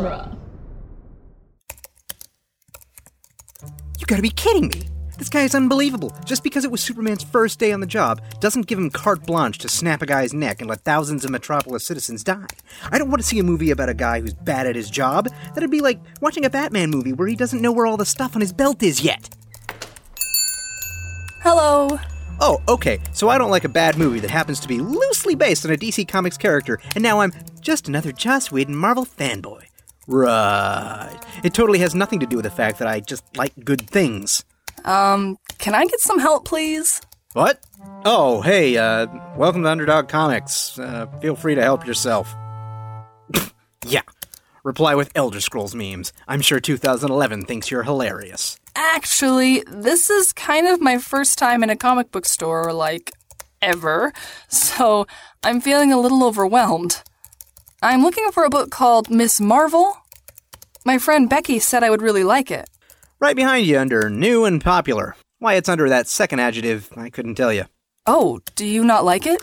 genre. You gotta be kidding me! This guy is unbelievable. Just because it was Superman's first day on the job doesn't give him carte blanche to snap a guy's neck and let thousands of Metropolis citizens die. I don't want to see a movie about a guy who's bad at his job. That'd be like watching a Batman movie where he doesn't know where all the stuff on his belt is yet. Hello. Oh, okay, so I don't like a bad movie that happens to be loosely based on a DC Comics character, and now I'm just another Joss Whedon Marvel fanboy. Right. It totally has nothing to do with the fact that I just like good things. Um, can I get some help, please? What? Oh, hey, uh, welcome to Underdog Comics. Uh, feel free to help yourself. yeah. Reply with Elder Scrolls memes. I'm sure 2011 thinks you're hilarious. Actually, this is kind of my first time in a comic book store, like, ever, so I'm feeling a little overwhelmed. I'm looking for a book called Miss Marvel. My friend Becky said I would really like it. Right behind you under new and popular. Why it's under that second adjective, I couldn't tell you. Oh, do you not like it?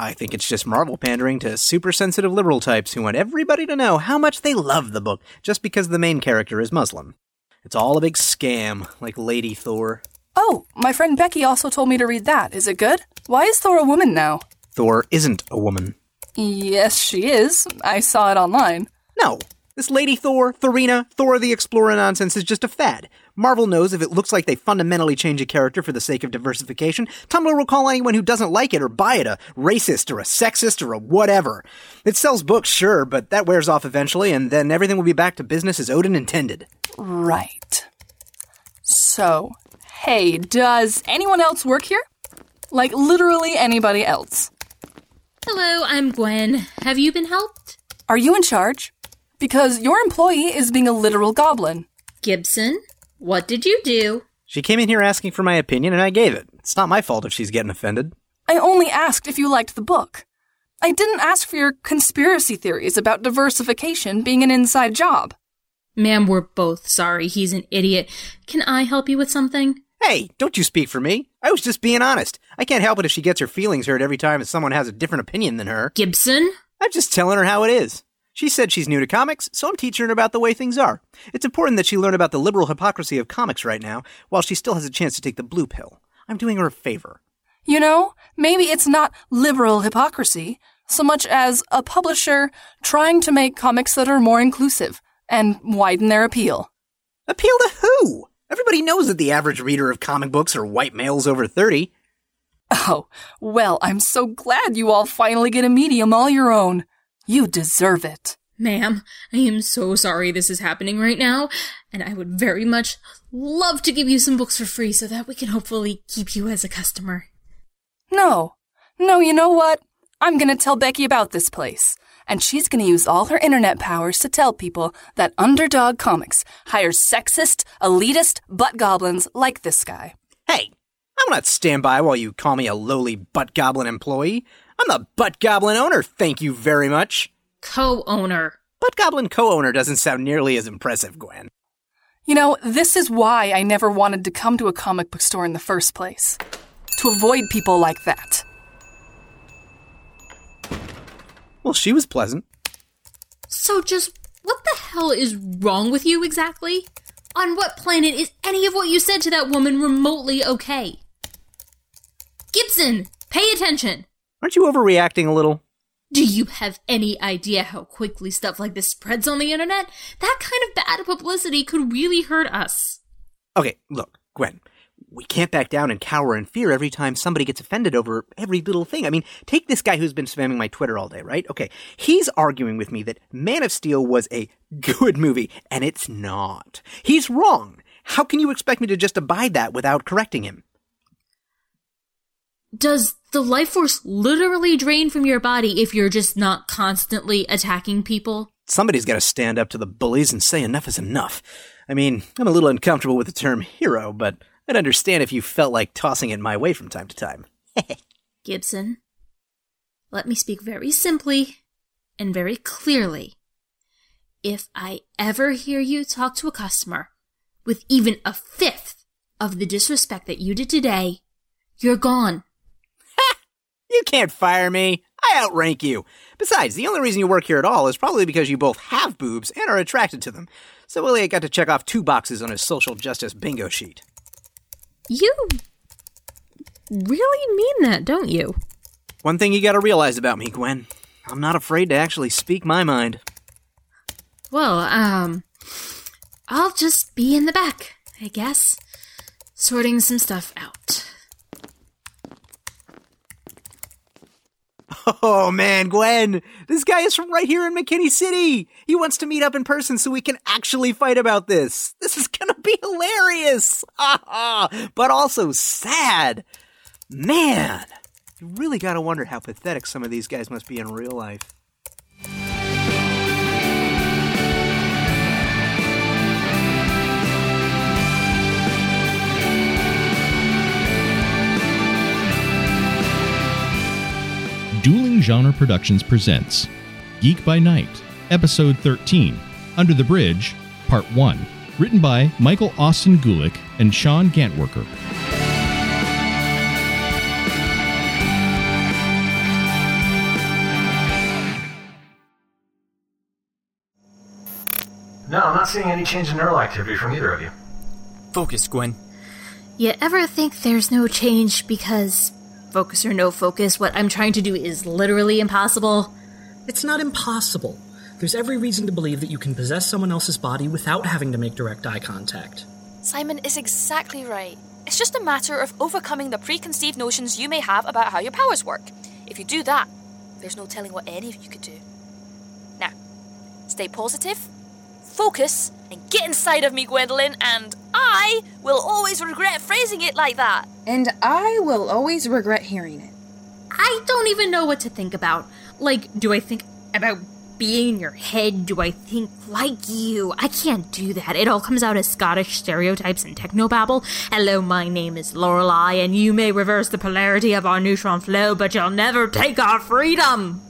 I think it's just Marvel pandering to super sensitive liberal types who want everybody to know how much they love the book just because the main character is Muslim. It's all a big scam, like Lady Thor. Oh, my friend Becky also told me to read that. Is it good? Why is Thor a woman now? Thor isn't a woman. Yes, she is. I saw it online. No, this Lady Thor, Thorina, Thor the Explorer nonsense is just a fad. Marvel knows if it looks like they fundamentally change a character for the sake of diversification, Tumblr will call anyone who doesn't like it or buy it a racist or a sexist or a whatever. It sells books, sure, but that wears off eventually, and then everything will be back to business as Odin intended. Right. So, hey, does anyone else work here? Like, literally anybody else. Hello, I'm Gwen. Have you been helped? Are you in charge? Because your employee is being a literal goblin. Gibson, what did you do? She came in here asking for my opinion, and I gave it. It's not my fault if she's getting offended. I only asked if you liked the book. I didn't ask for your conspiracy theories about diversification being an inside job. Ma'am, we're both sorry. He's an idiot. Can I help you with something? Hey, don't you speak for me. I was just being honest. I can't help it if she gets her feelings hurt every time someone has a different opinion than her. Gibson? I'm just telling her how it is. She said she's new to comics, so I'm teaching her about the way things are. It's important that she learn about the liberal hypocrisy of comics right now, while she still has a chance to take the blue pill. I'm doing her a favor. You know, maybe it's not liberal hypocrisy so much as a publisher trying to make comics that are more inclusive and widen their appeal. Appeal to who? Everybody knows that the average reader of comic books are white males over 30. Oh, well, I'm so glad you all finally get a medium all your own. You deserve it. Ma'am, I am so sorry this is happening right now, and I would very much love to give you some books for free so that we can hopefully keep you as a customer. No. No, you know what? I'm gonna tell Becky about this place. And she's gonna use all her internet powers to tell people that Underdog Comics hires sexist, elitist butt goblins like this guy. Hey, I will not stand by while you call me a lowly butt goblin employee. I'm the butt goblin owner, thank you very much. Co owner. Butt goblin co owner doesn't sound nearly as impressive, Gwen. You know, this is why I never wanted to come to a comic book store in the first place. To avoid people like that. Well, she was pleasant. So, just what the hell is wrong with you exactly? On what planet is any of what you said to that woman remotely okay? Gibson, pay attention! Aren't you overreacting a little? Do you have any idea how quickly stuff like this spreads on the internet? That kind of bad publicity could really hurt us. Okay, look, Gwen, we can't back down and cower in fear every time somebody gets offended over every little thing. I mean, take this guy who's been spamming my Twitter all day, right? Okay, he's arguing with me that Man of Steel was a good movie, and it's not. He's wrong. How can you expect me to just abide that without correcting him? Does the life force literally drain from your body if you're just not constantly attacking people? Somebody's got to stand up to the bullies and say enough is enough. I mean, I'm a little uncomfortable with the term hero, but I'd understand if you felt like tossing it my way from time to time. Gibson, let me speak very simply and very clearly. If I ever hear you talk to a customer with even a fifth of the disrespect that you did today, you're gone. You can't fire me. I outrank you. Besides, the only reason you work here at all is probably because you both have boobs and are attracted to them. So Elliot got to check off two boxes on his social justice bingo sheet. You really mean that, don't you? One thing you gotta realize about me, Gwen. I'm not afraid to actually speak my mind. Well, um, I'll just be in the back, I guess, sorting some stuff out. Oh man, Gwen, this guy is from right here in McKinney City. He wants to meet up in person so we can actually fight about this. This is gonna be hilarious, but also sad. Man, you really gotta wonder how pathetic some of these guys must be in real life. Dueling Genre Productions presents Geek by Night, Episode 13 Under the Bridge, Part 1. Written by Michael Austin Gulick and Sean Gantwerker. No, I'm not seeing any change in neural activity from either of you. Focus, Gwen. You ever think there's no change because, focus or no focus, what I'm trying to do is literally impossible? It's not impossible. There's every reason to believe that you can possess someone else's body without having to make direct eye contact. Simon is exactly right. It's just a matter of overcoming the preconceived notions you may have about how your powers work. If you do that, there's no telling what any of you could do. Now, stay positive, focus, and get inside of me, Gwendolyn, and I will always regret phrasing it like that. And I will always regret hearing it. I don't even know what to think about. Like, do I think about being in your head? Do I think like you? I can't do that. It all comes out as Scottish stereotypes and technobabble. Hello, my name is Lorelei, and you may reverse the polarity of our neutron flow, but you'll never take our freedom.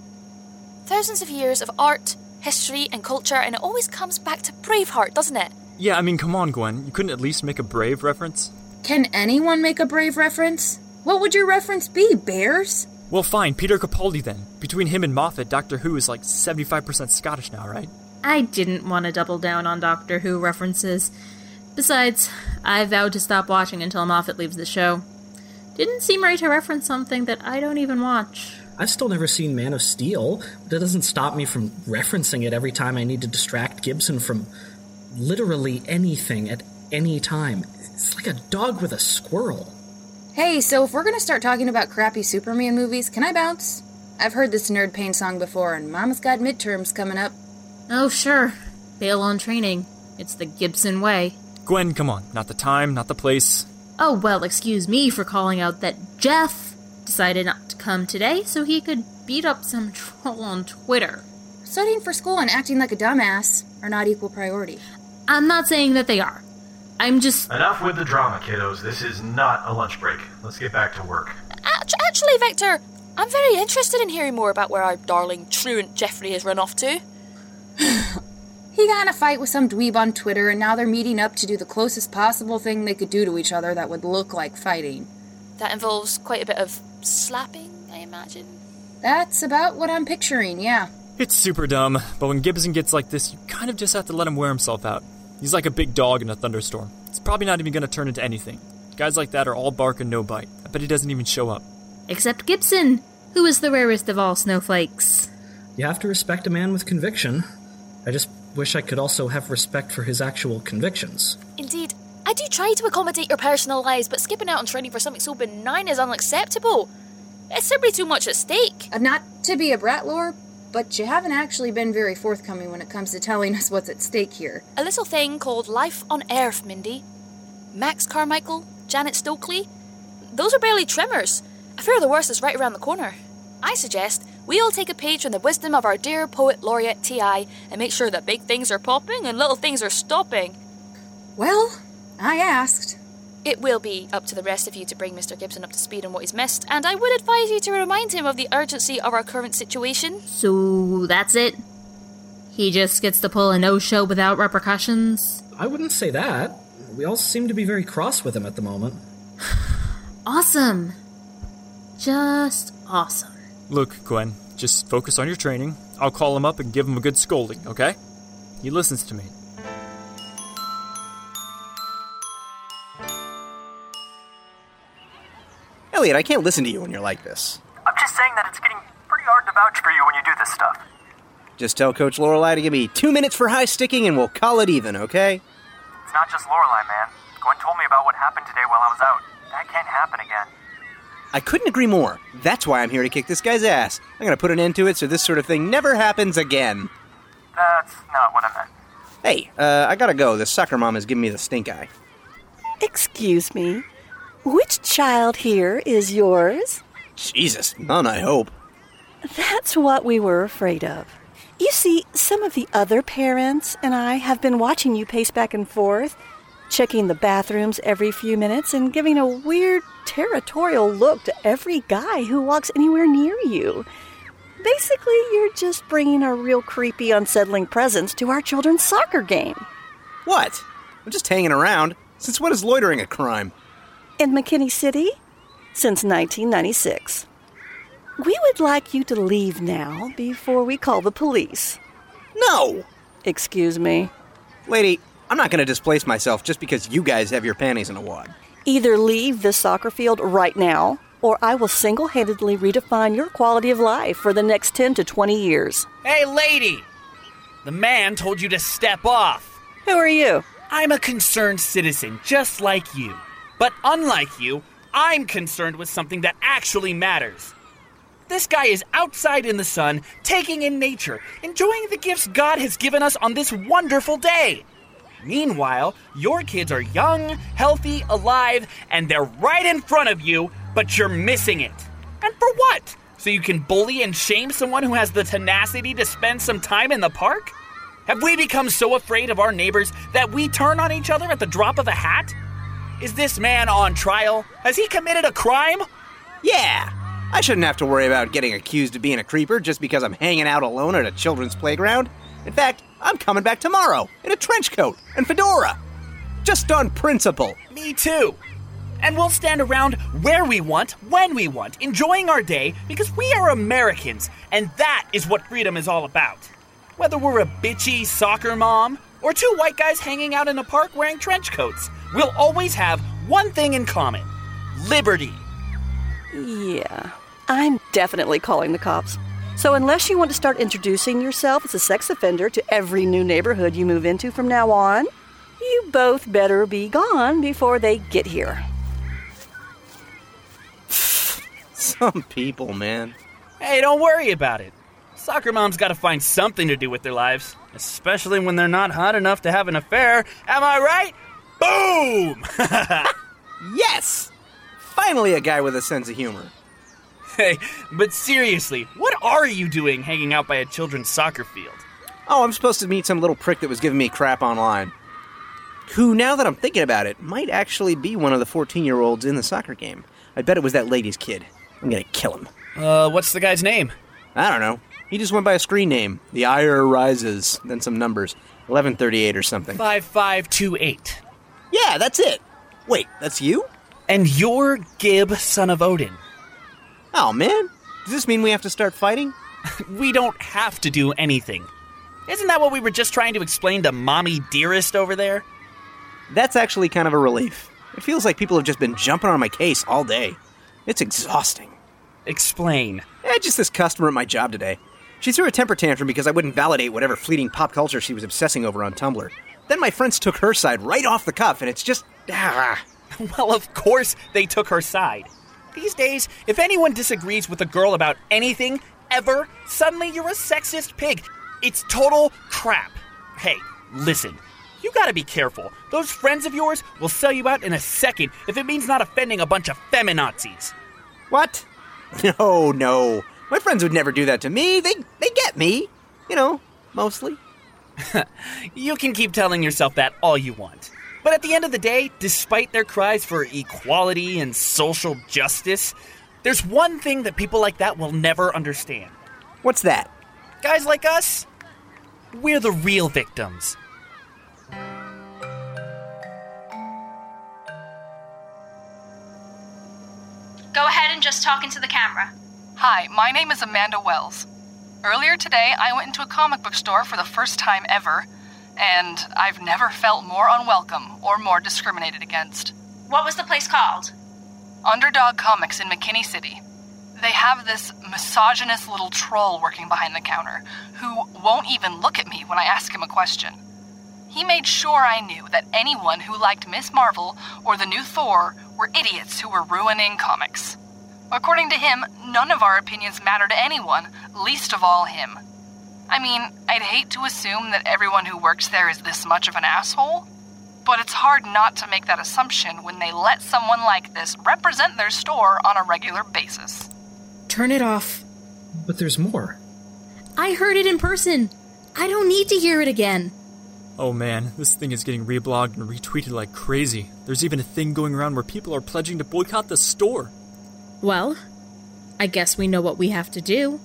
Thousands of years of art, history, and culture, and it always comes back to Braveheart, doesn't it? Yeah, I mean, come on, Gwen. You couldn't at least make a brave reference? Can anyone make a brave reference? What would your reference be, bears? Well, fine, Peter Capaldi then. Between him and Moffat, Doctor Who is like 75% Scottish now, right? I didn't want to double down on Doctor Who references. Besides, I vowed to stop watching until Moffat leaves the show. Didn't seem right to reference something that I don't even watch. I've still never seen Man of Steel. But that doesn't stop me from referencing it every time I need to distract Gibson from literally anything at any time. It's like a dog with a squirrel. Hey, so if we're gonna start talking about crappy Superman movies, can I bounce? I've heard this nerd pain song before, and Mama's got midterms coming up. Oh, sure. Bail on training. It's the Gibson way. Gwen, come on. Not the time, not the place. Oh, well, excuse me for calling out that Jeff decided not to come today so he could beat up some troll on Twitter. Studying for school and acting like a dumbass are not equal priority. I'm not saying that they are. I'm just. Enough with the drama, kiddos. This is not a lunch break. Let's get back to work. Actually, Victor, I'm very interested in hearing more about where our darling truant Jeffrey has run off to. He got in a fight with some dweeb on Twitter, and now they're meeting up to do the closest possible thing they could do to each other that would look like fighting. That involves quite a bit of slapping, I imagine. That's about what I'm picturing, yeah. It's super dumb, but when Gibson gets like this, you kind of just have to let him wear himself out. He's like a big dog in a thunderstorm. It's probably not even going to turn into anything. Guys like that are all bark and no bite. I bet he doesn't even show up. Except Gibson, who is the rarest of all snowflakes. You have to respect a man with conviction. I just wish I could also have respect for his actual convictions. Indeed, I do try to accommodate your personal lives, but skipping out on training for something so benign is unacceptable. It's simply too much at stake. Uh, not to be a brat lore, but you haven't actually been very forthcoming when it comes to telling us what's at stake here. A little thing called life on Earth, Mindy. Max Carmichael, Janet Stokely, those are barely tremors. I fear the worst is right around the corner. I suggest we all take a page from the wisdom of our dear poet laureate T.I. and make sure that big things are popping and little things are stopping. Well, I asked. It will be up to the rest of you to bring Mr. Gibson up to speed on what he's missed, and I would advise you to remind him of the urgency of our current situation. So that's it? He just gets to pull a no show without repercussions? I wouldn't say that. We all seem to be very cross with him at the moment. Awesome. Just Awesome. Look, Gwen, just focus on your training. I'll call him up and give him a good scolding, okay? He listens to me. Elliot, I can't listen to you when you're like this. I'm just saying that it's getting pretty hard to vouch for you when you do this stuff. Just tell Coach Lorelei to give me two minutes for high sticking and we'll call it even, okay? It's not just Lorelei, man. Gwen told me about what happened today while I was out. That can't happen again. I couldn't agree more. That's why I'm here to kick this guy's ass. I'm gonna put an end to it so this sort of thing never happens again. That's not what I meant. Hey, uh, I gotta go. The soccer mom is giving me the stink eye. Excuse me. Which child here is yours? Jesus, none, I hope. That's what we were afraid of. You see, some of the other parents and I have been watching you pace back and forth, checking the bathrooms every few minutes and giving a weird territorial look to every guy who walks anywhere near you. Basically, you're just bringing a real creepy, unsettling presence to our children's soccer game. What? I'm just hanging around. Since when is loitering a crime? In McKinney City? Since 1996. We would like you to leave now before we call the police. No! Excuse me. Lady, I'm not gonna displace myself just because you guys have your panties in a wad. Either leave the soccer field right now, or I will single handedly redefine your quality of life for the next 10 to 20 years. Hey, lady! The man told you to step off. Who are you? I'm a concerned citizen, just like you. But unlike you, I'm concerned with something that actually matters. This guy is outside in the sun, taking in nature, enjoying the gifts God has given us on this wonderful day. Meanwhile, your kids are young, healthy, alive, and they're right in front of you, but you're missing it. And for what? So you can bully and shame someone who has the tenacity to spend some time in the park? Have we become so afraid of our neighbors that we turn on each other at the drop of a hat? Is this man on trial? Has he committed a crime? Yeah! I shouldn't have to worry about getting accused of being a creeper just because I'm hanging out alone at a children's playground. In fact, I'm coming back tomorrow in a trench coat and fedora. Just on principle. Me too. And we'll stand around where we want, when we want, enjoying our day because we are Americans, and that is what freedom is all about. Whether we're a bitchy soccer mom or two white guys hanging out in a park wearing trench coats, we'll always have one thing in common liberty. Yeah, I'm definitely calling the cops. So, unless you want to start introducing yourself as a sex offender to every new neighborhood you move into from now on, you both better be gone before they get here. Some people, man. Hey, don't worry about it. Soccer moms gotta find something to do with their lives, especially when they're not hot enough to have an affair. Am I right? Boom! yes! Finally, a guy with a sense of humor. Hey, but seriously, what are you doing hanging out by a children's soccer field? Oh, I'm supposed to meet some little prick that was giving me crap online. Who, now that I'm thinking about it, might actually be one of the 14 year olds in the soccer game. I bet it was that lady's kid. I'm gonna kill him. Uh, what's the guy's name? I don't know. He just went by a screen name. The ire rises, then some numbers. 1138 or something. 5528. Yeah, that's it. Wait, that's you? And you're Gib, son of Odin. Oh, man. Does this mean we have to start fighting? we don't have to do anything. Isn't that what we were just trying to explain to Mommy Dearest over there? That's actually kind of a relief. It feels like people have just been jumping on my case all day. It's exhausting. Explain. Eh, just this customer at my job today. She threw a temper tantrum because I wouldn't validate whatever fleeting pop culture she was obsessing over on Tumblr. Then my friends took her side right off the cuff, and it's just. Ah. Well, of course they took her side. These days, if anyone disagrees with a girl about anything, ever, suddenly you're a sexist pig. It's total crap. Hey, listen. You gotta be careful. Those friends of yours will sell you out in a second if it means not offending a bunch of feminazis. What? No, no. My friends would never do that to me. They they get me. You know, mostly. you can keep telling yourself that all you want. But at the end of the day, despite their cries for equality and social justice, there's one thing that people like that will never understand. What's that? Guys like us, we're the real victims. Go ahead and just talk into the camera. Hi, my name is Amanda Wells. Earlier today, I went into a comic book store for the first time ever, and I've never felt more unwelcome or more discriminated against. What was the place called? Underdog Comics in McKinney City. They have this misogynist little troll working behind the counter who won't even look at me when I ask him a question. He made sure I knew that anyone who liked Miss Marvel or the new Thor were idiots who were ruining comics. According to him, none of our opinions matter to anyone, least of all him. I mean, I'd hate to assume that everyone who works there is this much of an asshole, but it's hard not to make that assumption when they let someone like this represent their store on a regular basis. Turn it off. But there's more. I heard it in person. I don't need to hear it again. Oh man, this thing is getting reblogged and retweeted like crazy. There's even a thing going around where people are pledging to boycott the store. Well, I guess we know what we have to do.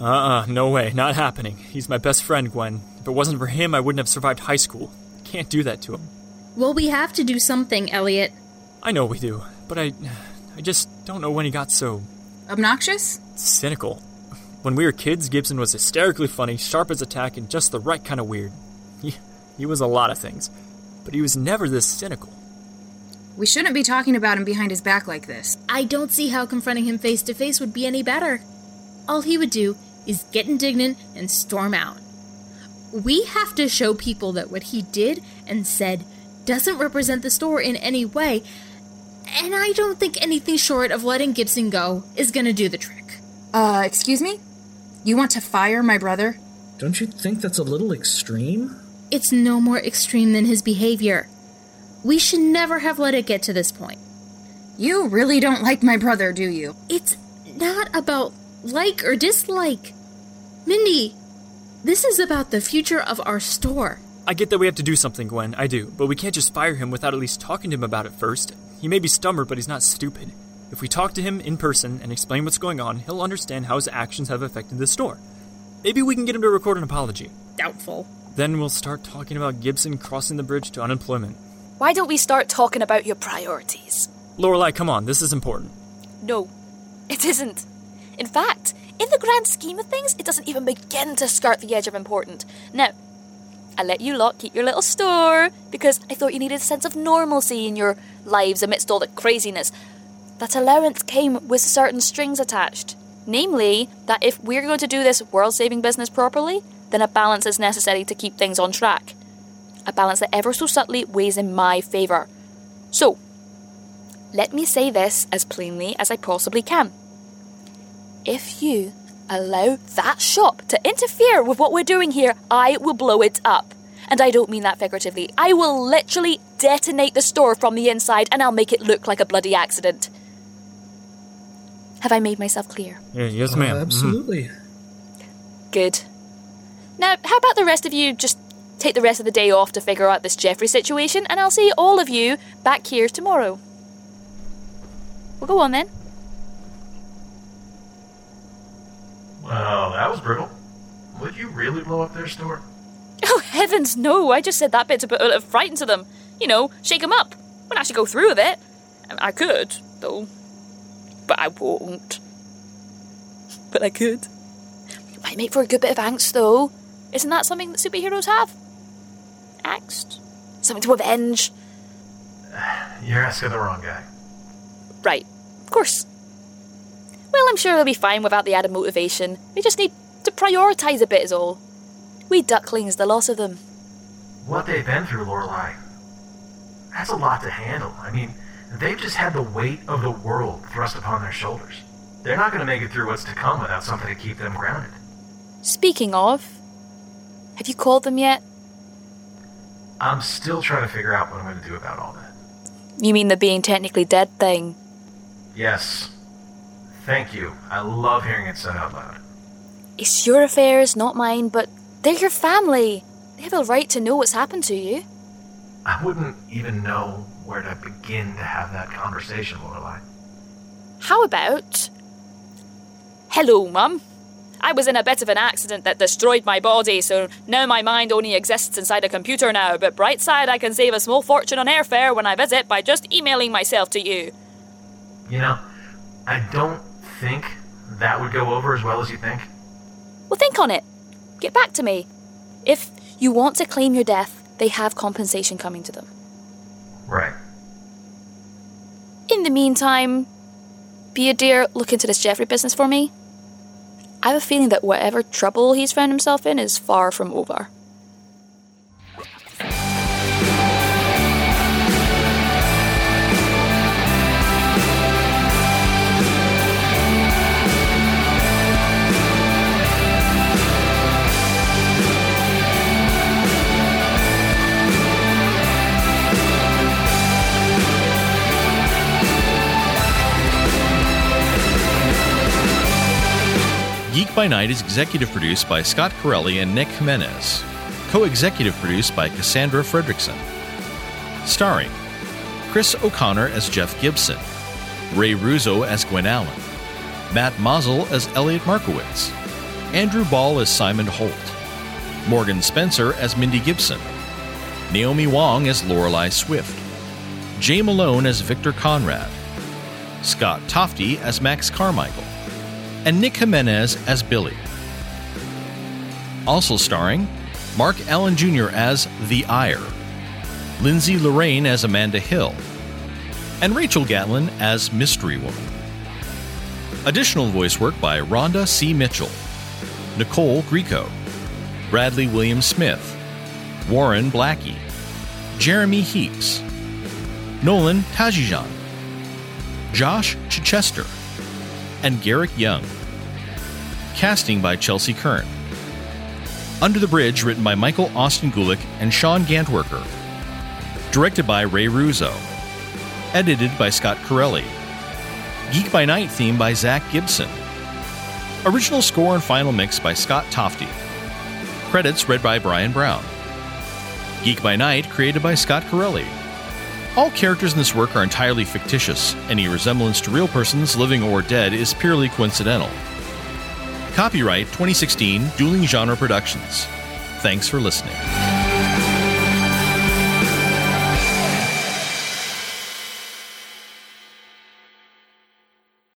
Uh uh no way, not happening. He's my best friend, Gwen. If it wasn't for him, I wouldn't have survived high school. Can't do that to him. Well, we have to do something, Elliot. I know we do, but I. I just don't know when he got so. Obnoxious? cynical. When we were kids, Gibson was hysterically funny, sharp as a tack, and just the right kind of weird. He, he was a lot of things, but he was never this cynical. We shouldn't be talking about him behind his back like this. I don't see how confronting him face to face would be any better. All he would do is get indignant and storm out. We have to show people that what he did and said doesn't represent the store in any way, and I don't think anything short of letting Gibson go is gonna do the trick. Uh, excuse me? You want to fire my brother? Don't you think that's a little extreme? It's no more extreme than his behavior. We should never have let it get to this point. You really don't like my brother, do you? It's not about like or dislike. Mindy, this is about the future of our store. I get that we have to do something, Gwen, I do, but we can't just fire him without at least talking to him about it first. He may be stubborn, but he's not stupid. If we talk to him in person and explain what's going on, he'll understand how his actions have affected the store. Maybe we can get him to record an apology. Doubtful. Then we'll start talking about Gibson crossing the bridge to unemployment. Why don't we start talking about your priorities? Lorelei, come on, this is important. No, it isn't. In fact, in the grand scheme of things, it doesn't even begin to skirt the edge of important. Now, I let you lot keep your little store because I thought you needed a sense of normalcy in your lives amidst all the craziness. That allowance came with certain strings attached. Namely, that if we're going to do this world saving business properly, then a balance is necessary to keep things on track. A balance that ever so subtly weighs in my favour. So, let me say this as plainly as I possibly can. If you allow that shop to interfere with what we're doing here, I will blow it up. And I don't mean that figuratively. I will literally detonate the store from the inside and I'll make it look like a bloody accident. Have I made myself clear? Yeah, yes, Uh, ma'am. absolutely. Good. Now, how about the rest of you just take the rest of the day off to figure out this Jeffrey situation, and I'll see all of you back here tomorrow. Well, go on then. Well, that was brutal. Would you really blow up their store? Oh, heavens, no! I just said that bit to put a little fright into them. You know, shake them up. Wouldn't actually go through with it. I I could, though. But I won't. But I could. It might make for a good bit of angst, though. Isn't that something that superheroes have? Angst? Something to avenge? You're asking the wrong guy. Right. Of course. Well, I'm sure they'll be fine without the added motivation. We just need to prioritise a bit, is all. We ducklings, the loss of them. What they've been through, Lorelei, that's a lot to handle. I mean, they've just had the weight of the world thrust upon their shoulders. They're not going to make it through what's to come without something to keep them grounded. Speaking of, have you called them yet? I'm still trying to figure out what I'm going to do about all that. You mean the being technically dead thing? Yes. Thank you. I love hearing it said out loud. It's your affairs, not mine, but they're your family. They have a right to know what's happened to you. I wouldn't even know where to begin to have that conversation, Lorelei. How about. Hello, Mum. I was in a bit of an accident that destroyed my body, so now my mind only exists inside a computer now. But bright side, I can save a small fortune on airfare when I visit by just emailing myself to you. You know, I don't think that would go over as well as you think? Well, think on it. Get back to me. If you want to claim your death, they have compensation coming to them. Right. In the meantime, be a dear, look into this Jeffrey business for me. I have a feeling that whatever trouble he's found himself in is far from over. By Night is executive produced by Scott Corelli and Nick Jimenez. Co executive produced by Cassandra Fredrickson. Starring Chris O'Connor as Jeff Gibson, Ray Russo as Gwen Allen, Matt Mazel as Elliot Markowitz, Andrew Ball as Simon Holt, Morgan Spencer as Mindy Gibson, Naomi Wong as Lorelei Swift, Jay Malone as Victor Conrad, Scott Tofty as Max Carmichael, and Nick Jimenez as Billy. Also starring Mark Allen Jr. as The Ire, Lindsay Lorraine as Amanda Hill, and Rachel Gatlin as Mystery Woman. Additional voice work by Rhonda C. Mitchell, Nicole Grieco, Bradley William Smith, Warren Blackie, Jeremy Heaps, Nolan Tajijan, Josh Chichester, and Garrick Young. Casting by Chelsea Kern. Under the Bridge, written by Michael Austin Gulick and Sean Gantwerker. Directed by Ray Russo. Edited by Scott Corelli. Geek by Night theme by Zach Gibson. Original score and final mix by Scott Tofty. Credits read by Brian Brown. Geek by Night created by Scott Corelli. All characters in this work are entirely fictitious. Any resemblance to real persons, living or dead, is purely coincidental. Copyright 2016 Dueling Genre Productions. Thanks for listening.